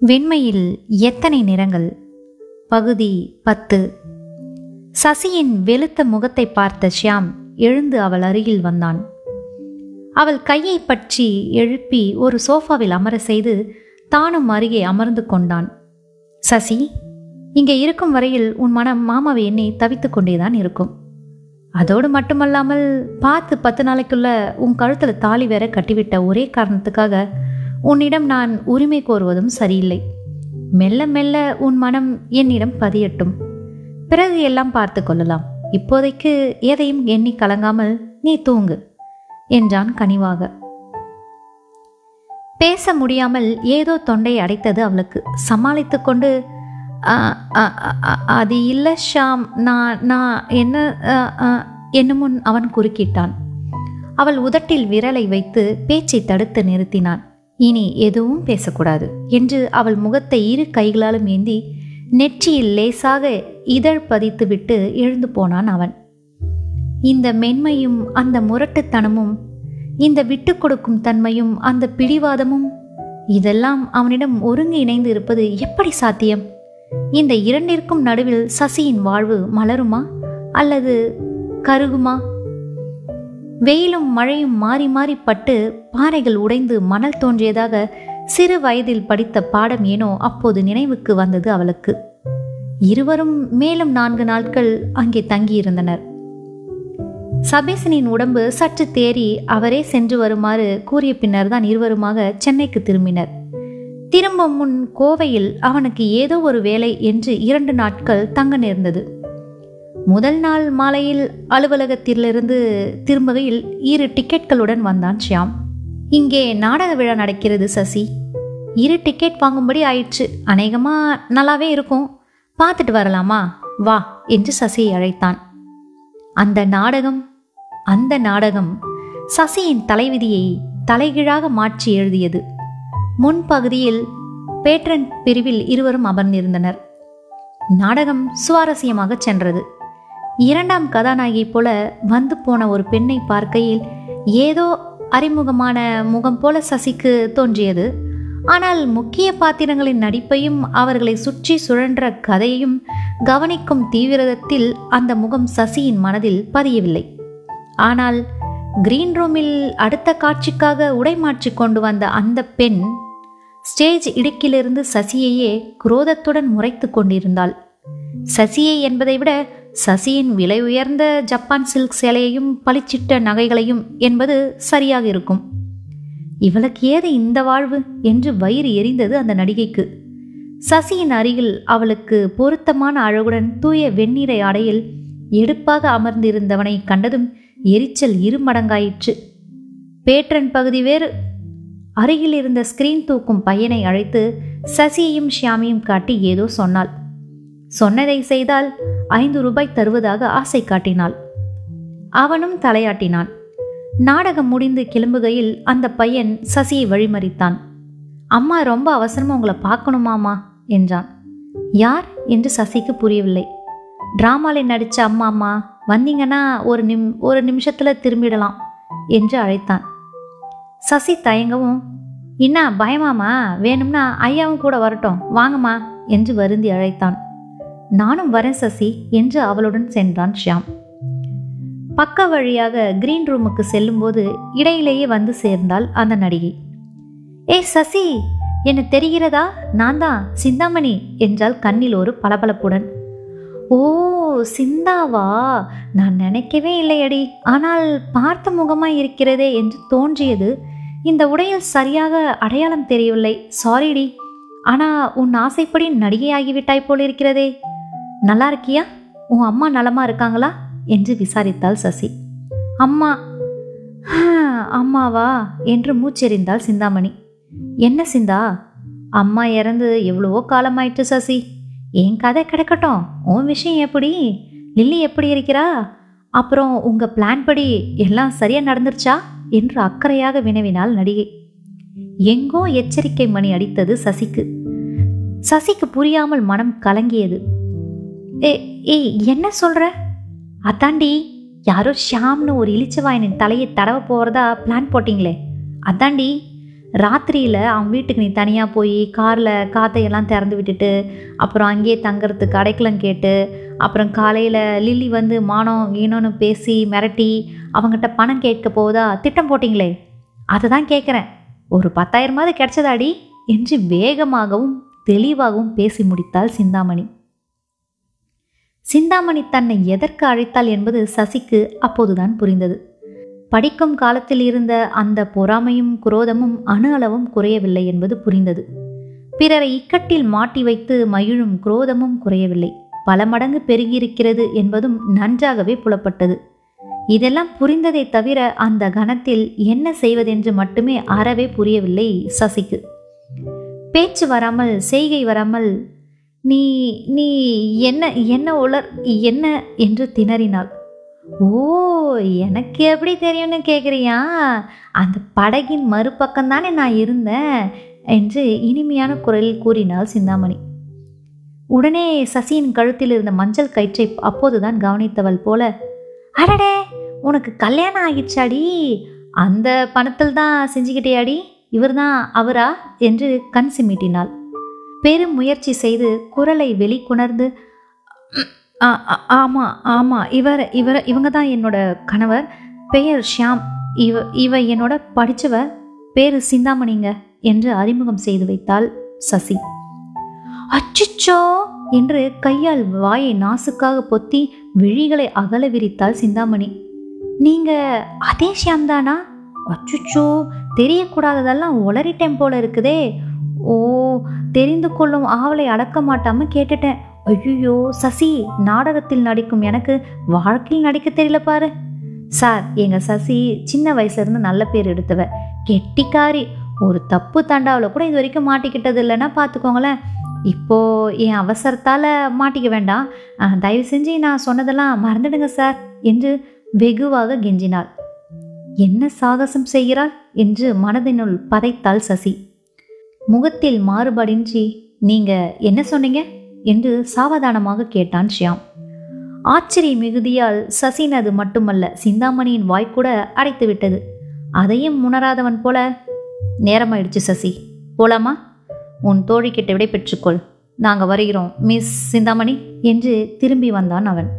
வெண்மையில் எத்தனை நிறங்கள்? பகுதி பத்து. சசியின் வெளுத்த முகத்தை பார்த்த ஷியாம் எழுந்து அவள் அருகில் வந்தான். அவள் கையை பற்றி எழுப்பி ஒரு சோஃபாவில் அமர செய்து தானும் அருகே அமர்ந்து கொண்டான். சசி இங்கே இருக்கும் வரையில் உன் மனம் மாமாவை என்னை தவித்து கொண்டேதான் இருக்கும். அதோடு மட்டுமல்லாமல் பார்த்து பத்து நாளைக்குள்ள உன் கழுத்தில் தாலி வேற கட்டிவிட்ட ஒரே காரணத்துக்காக உன்னிடம் நான் உரிமை கோருவதும் சரியில்லை. மெல்ல மெல்ல உன் மனம் என்னிடம் பதியட்டும். பிறகு எல்லாம் பார்த்து கொள்ளலாம். இப்போதைக்கு எதையும் எண்ணி கலங்காமல் நீ தூங்கு என்றான் கனிவாக. பேச முடியாமல் ஏதோ தொண்டை அடைத்தது அவளுக்கு. சமாளித்து கொண்டு அது இல்லை ஷாம் நான் நான் என்ன என்னமுன் அவன் குறுக்கிட்டான். அவள் உதட்டில் விரலை வைத்து பேச்சை தடுத்து நிறுத்தினான். இனி எதுவும் பேசக்கூடாது என்று அவள் முகத்தை இரு கைகளாலும் ஏந்தி நெற்றியில் லேசாக இதழ் பதித்துவிட்டு எழுந்து போனான் அவன். இந்த மென்மையும் அந்த முரட்டுத்தனமும் இந்த விட்டு கொடுக்கும் தன்மையும் அந்த பிடிவாதமும் இதெல்லாம் அவனிடம் ஒருங்கு இணைந்து இருப்பது எப்படி சாத்தியம்? இந்த இரண்டிற்கும் நடுவில் சசியின் வாழ்வு மலருமா அல்லது கருகுமா? வெயிலும் மழையும் மாறி மாறி பட்டு பாறைகள் உடைந்து மணல் தோன்றியதாக சிறு வயதில் படித்த பாடம் ஏனோ அப்போது நினைவுக்கு வந்தது அவளுக்கு. இருவரும் மேலும் நான்கு நாட்கள் அங்கே தங்கியிருந்தனர். சபேசனின் உடம்பு சற்று தேறி அவரே சென்று வருமாறு கூறிய பின்னர் தான் இருவருமாக சென்னைக்கு திரும்பினர். திரும்ப முன் கோவையில் அவனுக்கு ஏதோ ஒரு வேலை என்று இரண்டு நாட்கள் தங்க நேர்ந்தது. முதல் நாள் மாலையில் அலுவலகத்திலிருந்து திரும்புகையில் இரு டிக்கெட்களுடன் வந்தான் ஷியாம். இங்கே நாடக விழா நடக்கிறது சசி. இரு டிக்கெட் வாங்கும்படி ஆயிடுச்சு அநேகமாக நல்லாவே இருக்கும். பார்த்துட்டு வரலாமா? வா என்று சசியை அழைத்தான். அந்த நாடகம் அந்த நாடகம். சசியின் தலைவிதியை தலைகீழாக மாற்றி எழுதியது. முன்பகுதியில் பேட்ரன் பிரிவில் இருவரும் அமர்ந்திருந்தனர். நாடகம் சுவாரஸ்யமாக சென்றது. இரண்டாம் கதாநாயகி போல வந்து போன ஒரு பெண்ணை பார்க்கையில் ஏதோ அறிமுகமான முகம் போல சசிக்கு தோன்றியது. ஆனால் முக்கிய பாத்திரங்களின் நடிப்பையும் அவர்களை சுற்றி சுழன்ற கதையையும் கவனிக்கும் தீவிரத்தில் அந்த முகம் சசியின் மனதில் பதியவில்லை. ஆனால் கிரீன் ரூமில் அடுத்த காட்சிக்காக உடை மாற்றி கொண்டு வந்த அந்த பெண் ஸ்டேஜ் இடுக்கிலிருந்து சசியையே குரோதத்துடன் முறைத்து கொண்டிருந்தாள். சசியை என்பதை விட சசியின் விலை உயர்ந்த ஜப்பான் சில்க் சேலையையும் பளிச்சிட்ட நகைகளையும் என்பது சரியாக இருக்கும். இவளுக்கு ஏது இந்த வாழ்வு என்று வயிறு எரிந்தது அந்த நடிகைக்கு. சசியின் அருகில் அவளுக்கு பொருத்தமான அழகுடன் தூய வெண்ணிறை ஆடையில் எடுப்பாக அமர்ந்திருந்தவனை கண்டதும் எரிச்சல் இருமடங்காயிற்று பேட்ரன் பகுதி வேறு. அருகில் இருந்த ஸ்கிரீன் தூக்கும் பையனை அழைத்து சசியையும் ஷியாமியும் காட்டி ஏதோ சொன்னாள். சொன்னதை செய்தால் ஐந்து ரூபாய் தருவதாக ஆசை காட்டினாள். அவனும் தலையாட்டினான். நாடகம் முடிந்து கிளம்புகையில் அந்த பையன் சசியை வழிமறித்தான். அம்மா ரொம்ப அவசரமா உங்களை பார்க்கணுமாமா என்றான். யார்? என்று சசிக்கு புரியவில்லை. டிராமாவில் நடித்த அம்மா அம்மா வந்தீங்கன்னா ஒரு நிம் ஒரு நிமிஷத்தில் திரும்பிடலாம் என்று அழைத்தான். சசி தயங்கவும் என்ன பயமாமா வேணும்னா ஐயாவும் கூட வரட்டும். வாங்கம்மா என்று வருந்தி அழைத்தான். நானும் வரேன் சசி என்று அவளுடன் சென்றான் ஷியாம். பக்க வழியாக கிரீன் ரூமுக்கு செல்லும்போது இடையிலேயே வந்து சேர்ந்தாள் அந்த நடிகை. ஏய் சசி என்ன தெரிகிறதா? நான் தான் சிந்தாமணி என்றால் கண்ணில் ஒரு பளபளப்புடன். ஓ சிந்தாவா? நான் நினைக்கவே இல்லையடி. ஆனால் பார்த்த முகமாய் இருக்கிறதே என்று தோன்றியது. இந்த உடையில் சரியாக அடையாளம் தெரியவில்லை. சாரிடி ஆனா உன் ஆசைப்படி நடிகையாகிவிட்டாய் போல் இருக்கிறதே நல்லா இருக்கியா? உன் அம்மா நலமா இருக்காங்களா? என்று விசாரித்தாள் சசி. அம்மா அம்மாவா? என்று மூச்செறிந்தாள் சிந்தாமணி. என்ன சிந்தா? அம்மா இறந்து எவ்வளவோ காலமாயிட்டு சசி. என் கதை கிடக்கட்டும். உன் விஷயம் எப்படி? லில்லி எப்படி இருக்கிறா? அப்புறம் உங்க பிளான் படி எல்லாம் சரியா நடந்துருச்சா? என்று அக்கறையாக வினவினாள் நடிகை. எங்கோ எச்சரிக்கை மணி அடித்தது சசிக்கு. சசிக்கு புரியாமல் மனம் கலங்கியது. ஏய் என்ன சொல்கிற அதாண்டி யாரோ ஷாம்னு ஒரு இளிச்சவாயனின் தலையை தடவ போகிறதா பிளான் போட்டிங்களே. அதாண்டி ராத்திரியில் அவன் வீட்டுக்கு நீ தனியாக போய் காரில் காத்தையெல்லாம் திறந்து விட்டுட்டு அப்புறம் அங்கேயே தங்குறதுக்கு அடைக்கலம் கேட்டு அப்புறம் காலையில் லில்லி வந்து மானம் ஈனோன்னு பேசி மிரட்டி அவங்ககிட்ட பணம் கேட்க போவதா திட்டம் போட்டிங்களே. அதை தான் கேட்குறேன் ஒரு பத்தாயிரமாவது கிடைச்சதாடி என்று வேகமாகவும் தெளிவாகவும் பேசி முடித்தாள் சிந்தாமணி. சிந்தாமணி தன்னை எதற்கு அழைத்தாள் என்பது சசிக்கு அப்போதுதான் புரிந்தது. படிக்கும் காலத்தில் இருந்த அந்த பொறாமையும் குரோதமும் அணு அளவும் குறையவில்லை என்பது புரிந்தது. பிறரை இக்கட்டில் மாட்டி வைத்து மகிழும் குரோதமும் குறையவில்லை. பல மடங்கு பெருகியிருக்கிறது என்பதும் நன்றாகவே புலப்பட்டது. இதெல்லாம் புரிந்ததை தவிர அந்த கணத்தில் என்ன செய்வதென்று மட்டுமே அறவே புரியவில்லை சசிக்கு. பேச்சு வராமல் செய்கை வராமல் நீ நீ என்ன என்ன உலர் என்ன என்று திணறினாள். ஓ எனக்கு எப்படி தெரியும்னு கேட்குறியா அந்த படகின் மறுபக்கம் தானே நான் இருந்தேன் என்று இனிமையான குரலில் கூறினாள் சிந்தாமணி. உடனே சசியின் கழுத்தில் இருந்த மஞ்சள் கயிற்றை அப்போதுதான் கவனித்தவள் போல அடடே உனக்கு கல்யாணம் ஆகிடுச்சாடி. அந்த பணத்தில் தான் செஞ்சுக்கிட்டேயாடி? இவர்தான் அவரா? என்று கண் சிமிட்டினாள். பெரும் முயற்சி செய்து குரலை வெளிக்கொணர்ந்து ஆமாம் ஆமாம் இவர் இவர் இவங்க தான் என்னோட கணவர். பெயர் ஷியாம். இவ இவ என்னோட படித்தவ பேர் சிந்தாமணிங்க என்று அறிமுகம் செய்து வைத்தாள் சசி. அச்சுச்சோ! என்று கையால் வாயை நாசுக்காக பொத்தி விழிகளை அகல விரித்தாள் சிந்தாமணி. நீங்க அதே ஷியாம் தானா? அச்சுச்சோ! தெரியக்கூடாததெல்லாம் உளறிட்டேன் போல இருக்குதே. ஓ தெரிந்து கொள்ளும் ஆவலை அடக்க மாட்டாம கேட்டுட்டேன். ஐயோ சசி நாடகத்தில் நடிக்கும் எனக்கு வாழ்க்கையில் நடிக்க தெரியல பாரு. சார் எங்க சசி சின்ன வயசுல இருந்து நல்ல பேர் எடுத்தவ. கெட்டிக்காரி. ஒரு தப்பு தண்டாவில் கூட இது வரைக்கும் மாட்டிக்கிட்டது இல்லைன்னா பார்த்துக்கோங்களேன் இப்போ என் அவசரத்தால் மாட்டிக்க வேண்டாம். தயவு செஞ்சு நான் சொன்னதெல்லாம் மறந்துடுங்க சார் என்று வெகுவாக கெஞ்சினாள். என்ன சாகசம் செய்கிறாள்? என்று மனதினுள் பதைத்தாள் சசி. முகத்தில் மாறுபாடின்றி நீங்க என்ன சொன்னீங்க? என்று சாவதானமாக கேட்டான் ஷியாம். ஆச்சரிய மிகுதியால் சசினது மட்டுமல்ல சிந்தாமணியின் வாய்க்கூட அடைத்து விட்டது. அதையும் உணராதவன் போல நேரமாயிடுச்சு சசி போலாமா? உன் தோழிக்கிட்ட விடை பெற்றுக்கொள். நாங்கள் வருகிறோம் மிஸ் சிந்தாமணி என்று திரும்பி வந்தான் அவன்.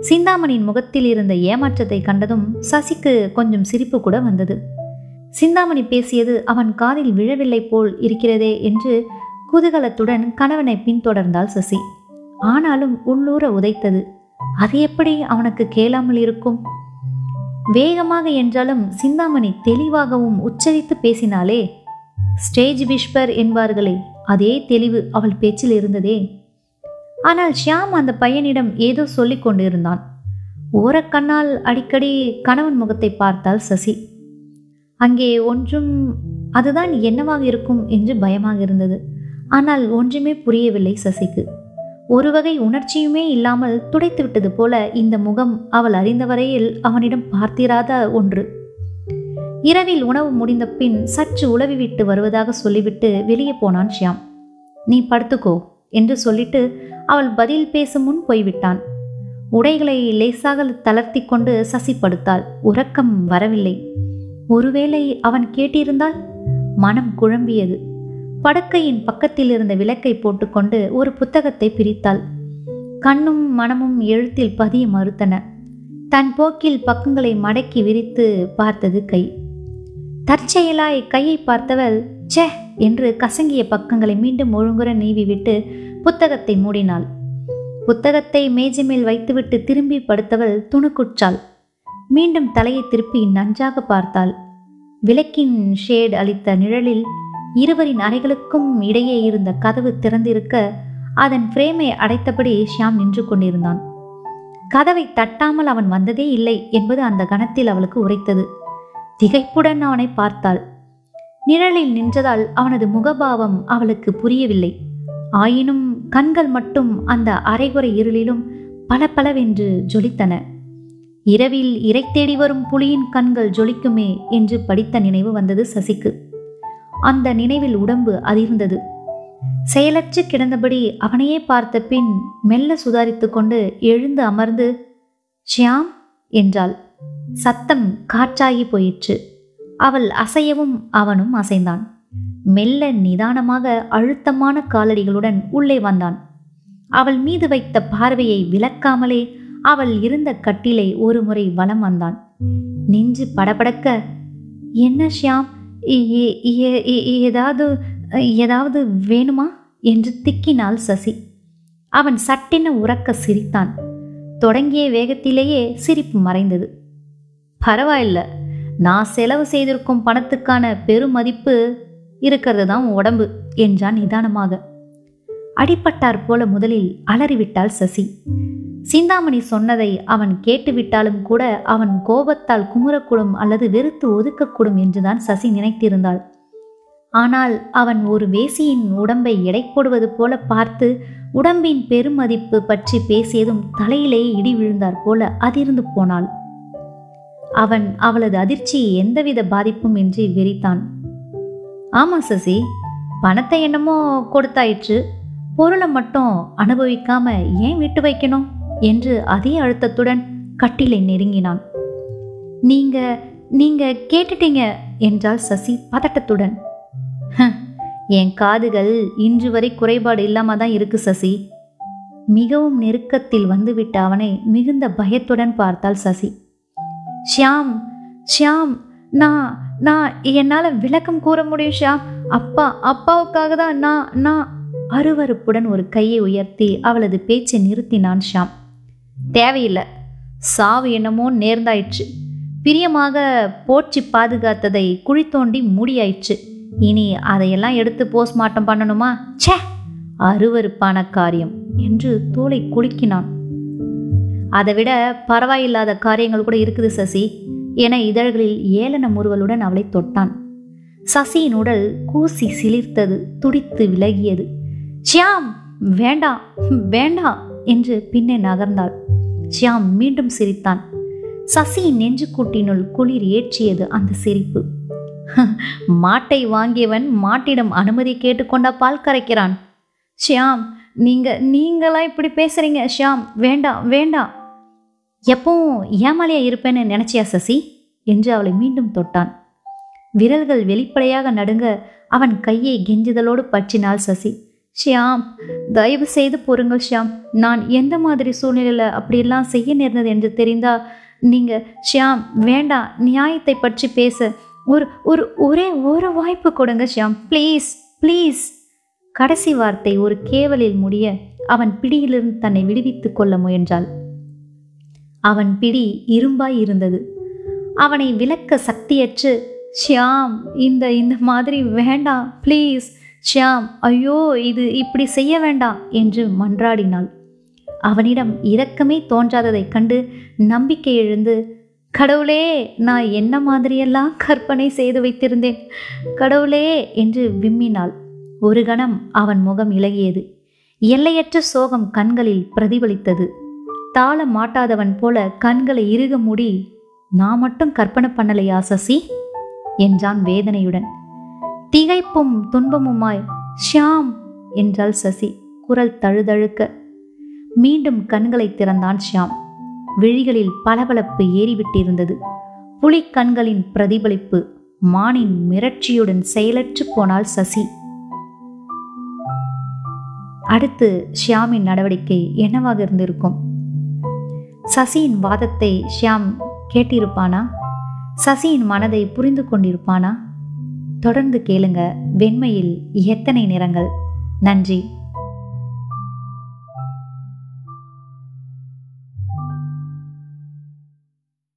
சிந்தாமணியின் முகத்தில் இருந்த ஏமாற்றத்தை கண்டதும் சசிக்கு கொஞ்சம் சிரிப்பு கூட வந்தது. சிந்தாமணி பேசியது அவன் காதில் விழவில்லை போல் இருக்கிறதே என்று குதூகலத்துடன் கணவனை பின்தொடர்ந்தாள் சசி. ஆனாலும் உள்ளூர உதைத்தது. அது எப்படி அவனுக்கு கேளாமல் இருக்கும்? வேகமாக என்றாலும் சிந்தாமணி தெளிவாகவும் உச்சரித்து பேசினாலே ஸ்டேஜ் விஷ்பர் என்பார்களே அதே தெளிவு அவள் பேச்சில் இருந்ததே. ஆனால் ஷியாம் அந்த பையனிடம் ஏதோ சொல்லிக் கொண்டிருந்தான். ஓரக்கண்ணால் அடிக்கடி கணவன் முகத்தை பார்த்தாள் சசி. அங்கே ஒன்றும் அதுதான் என்னவாக இருக்கும் என்று பயமாக இருந்தது. ஆனால் ஒன்றுமே புரியவில்லை சசிக்கு. ஒரு வகை உணர்ச்சியுமே இல்லாமல் துடைத்து விட்டது போல இந்த முகம் அவள் அறிந்த வரையில் அவனிடம் பார்த்திராத ஒன்று. இரவில் உணவு முடிந்த பின் சற்று உளவி விட்டு வருவதாக சொல்லிவிட்டு வெளியே போனான் ஷியாம். நீ படுத்துக்கோ என்று சொல்லிட்டு அவள் பதில் பேசும் முன் போய்விட்டான். உடைகளை லேசாக தளர்த்தி கொண்டு சசி படுத்தாள். உறக்கம் வரவில்லை. ஒருவேளை அவன் கேட்டிருந்தால்? மனம் குழம்பியது. படுக்கையின் பக்கத்தில் இருந்த விளக்கை போட்டுக்கொண்டு ஒரு புத்தகத்தை பிரித்தாள். கண்ணும் மனமும் எழுத்தில் பதிய மறுத்தன. தன் போக்கில் பக்கங்களை மடக்கி விரித்து பார்த்தது கை. தற்செயலாய் கையை பார்த்தவள் ச்சே! என்று கசங்கிய பக்கங்களை மீண்டும் ஒழுங்குற நீவிவிட்டு புத்தகத்தை மூடினாள். புத்தகத்தை மேஜை மேல் வைத்துவிட்டு திரும்பி படுத்தவள் துணுக்குற்றாள். மீண்டும் தலையை திருப்பி நன்றாக பார்த்தாள். விளக்கின் ஷேட் அளித்த நிழலில் இருவரின் அறைகளுக்கும் இடையே இருந்த கதவு திறந்திருக்க அதன் ஃப்ரேமை அடைத்தபடி ஷியாம் நின்று கொண்டிருந்தான். கதவை தட்டாமல் அவன் வந்ததே இல்லை என்பது அந்த கணத்தில் அவளுக்கு உரைத்தது. திகைப்புடன் அவனை பார்த்தாள். நிழலில் நின்றதால் அவனது முகபாவம் அவளுக்கு புரியவில்லை. ஆயினும் கண்கள் மட்டும் அந்த அரைகுறை இருளிலும் பளபளவென்று ஜொலித்தன. இரவில் இறை தேடி வரும் புலியின் கண்கள் ஜொலிக்குமே என்று படித்த நினைவு வந்தது சசிக்கு. அந்த நினைவில் உடம்பு அதிர்ந்தது. செயலற்று கிடந்தபடி அவனையே பார்த்த பின் மெல்ல சுதாரித்து கொண்டு எழுந்து அமர்ந்து ஷியாம் என்றாள். சத்தம் காற்றாகி போயிற்று. அவள் அசையவும் அவனும் அசைந்தான். மெல்ல நிதானமாக அழுத்தமான காலடிகளுடன் உள்ளே வந்தான். அவள் மீது வைத்த பார்வையை விலக்காமலே அவள் இருந்த கட்டிலை ஒரு முறை வலம் வந்தான். நெஞ்சு படபடக்க என்ன ஷியாம் ஏதாவது ஏதாவது வேணுமா? என்று திக்கினாள் சசி. அவன் சட்டென உறக்க சிரித்தான். தொடங்கிய வேகத்திலேயே சிரிப்பு மறைந்தது. பரவாயில்ல நான் செலவு செய்திருக்கும் பணத்துக்கான பெருமதிப்பு இருக்கிறது தான் உடம்பு என்றான் நிதானமாக. அடிப்பட்டார் போல முதலில் அலறிவிட்டாள் சசி. சிந்தாமணி சொன்னதை அவன் கேட்டுவிட்டாலும் கூட அவன் கோபத்தால் குமுறக்கூடும் அல்லது வெறுத்து ஒதுக்கக்கூடும் என்றுதான் சசி நினைத்திருந்தாள். ஆனால் அவன் ஒரு வேசியின் உடம்பை எடை போடுவது போல பார்த்து உடம்பின் பெருமதிப்பு பற்றி பேசியதும் தலையிலேயே இடி விழுந்தார் போல அதிர்ந்து போனாள். அவன் அவளது அதிர்ச்சியை எந்தவித பாதிப்பும் இன்றி வெறித்தான். ஆமா சசி பணத்தை என்னமோ கொடுத்தாயிற்று. பொருளை மட்டும் அனுபவிக்காம ஏன் விட்டு வைக்கணும்? என்று அதே அழுத்தத்துடன் கட்டிலை நெருங்கினான். நீங்க நீங்க கேட்டுட்டீங்க என்றாள் சசி பதட்டத்துடன். என் காதுகள் இன்று வரை குறைபாடு இல்லாம தான் இருக்கு சசி. மிகவும் நெருக்கத்தில் வந்துவிட்ட அவனை மிகுந்த பயத்துடன் பார்த்தாள் சசி. ஷியாம் ஷியாம் நான் நான் என்னால் விளக்கம் கூற முடியும் ஷியாம் அப்பா அப்பாவுக்காக தான் நான் நான் அருவருப்புடன் ஒரு கையை உயர்த்தி அவளது பேச்சை நிறுத்தினான் ஷாம். தேவையில்லை. சாவு என்னமோ நேர்ந்தாயிற்று. பிரியமாக போற்றி பாதுகாத்ததை குழி தோண்டி மூடியாயிற்று. இனி அதையெல்லாம் எடுத்து போஸ்ட்மார்ட்டம் பண்ணணுமா? ச்சே! அருவருப்பான காரியம் என்று தோலை குலுக்கினான். அதை விட பரவாயில்லாத காரியங்கள் கூட இருக்குது சசி என இதழ்களில் ஏளன முறுவலுடன் அவளை தொட்டான். சசியின் உடல் கூசி சிலிர்த்தது துடித்து விலகியது. ஷியாம் வேண்டாம் வேண்டாம் என்று பின்னே நகர்ந்தாள். ஷியாம் மீண்டும் சிரித்தான். சசியின் நெஞ்சுக்கூட்டினுள் குளிர் ஏற்றியது அந்த சிரிப்பு. மாட்டை வாங்கியவன் மாட்டிடம் அனுமதி கேட்டுக்கொண்டா பால் கரைக்கிறான் ஷியாம் நீங்க நீங்களா இப்படி பேசுறீங்க? ஷியாம் வேண்டாம் வேண்டாம் எப்பவும் ஏமாலியா இருப்பேன்னு நினைச்சியா சசி? என்று அவளை மீண்டும் தொட்டான். விரல்கள் வெளிப்படையாக நடுங்க அவன் கையை கெஞ்சுதலோடு பற்றினாள் சசி. ஷியாம் தயவு செய்து பொறுங்கள் ஷியாம். நான் எந்த மாதிரி சூழ்நிலையில் அப்படியெல்லாம் செய்ய நேர்ந்தது என்று தெரிந்தா நீங்கள் ஷியாம் வேண்டாம் நியாயத்தை பற்றி பேச. ஒரு ஒரு ஒரே ஒரு வாய்ப்பு கொடுங்க ஷியாம். Please please. கடைசி வார்த்தை ஒரு கேவலில் முடிய அவன் பிடியிலிருந்து தன்னை விடுவித்துக் கொள்ள முயன்றாள். அவன் பிடி இரும்பாய் இருந்தது. அவனை விலக்க சக்தியற்று ஷியாம் இந்த இந்த மாதிரி வேண்டாம் ப்ளீஸ். ஷியாம் ஐயோ இது இப்படி செய்ய வேண்டாம் என்று மன்றாடினாள். அவனிடம் இரக்கமே தோன்றாததைக் கண்டு நம்பிக்கை எழுந்து கடவுளே நான் என்ன மாதிரியெல்லாம் கற்பனை செய்து வைத்திருந்தேன்? கடவுளே என்று விம்மினாள். ஒரு கணம் அவன் முகம் இலகியது. எல்லையற்ற சோகம் கண்களில் பிரதிபலித்தது. தாள மாட்டாதவன் போல கண்களை இறுக மூடி நான் மட்டும் கற்பனை பண்ணலையா சசி? என்றான் வேதனையுடன். திகைப்பும் துன்பமுமாய் ஷியாம் என்றாள் சசி குரல் தழுதழுக்க. மீண்டும் கண்களை திறந்தான் ஷியாம். விழிகளில் பளபளப்பு ஏறிவிட்டிருந்தது. புலி கண்களின் பிரதிபலிப்பு மானின் மிரட்சியுடன் செயலற்று போனாள் சசி. அடுத்து ஷியாமின் நடவடிக்கை என்னவாக இருந்திருக்கும்? சசியின் வாதத்தை ஷியாம் கேட்டிருப்பானா? சசியின் மனதை புரிந்து கொண்டிருப்பானா? தொடர்ந்து கேளுங்க. வெண்மையில் எத்தனை நிறங்கள்? நன்றி.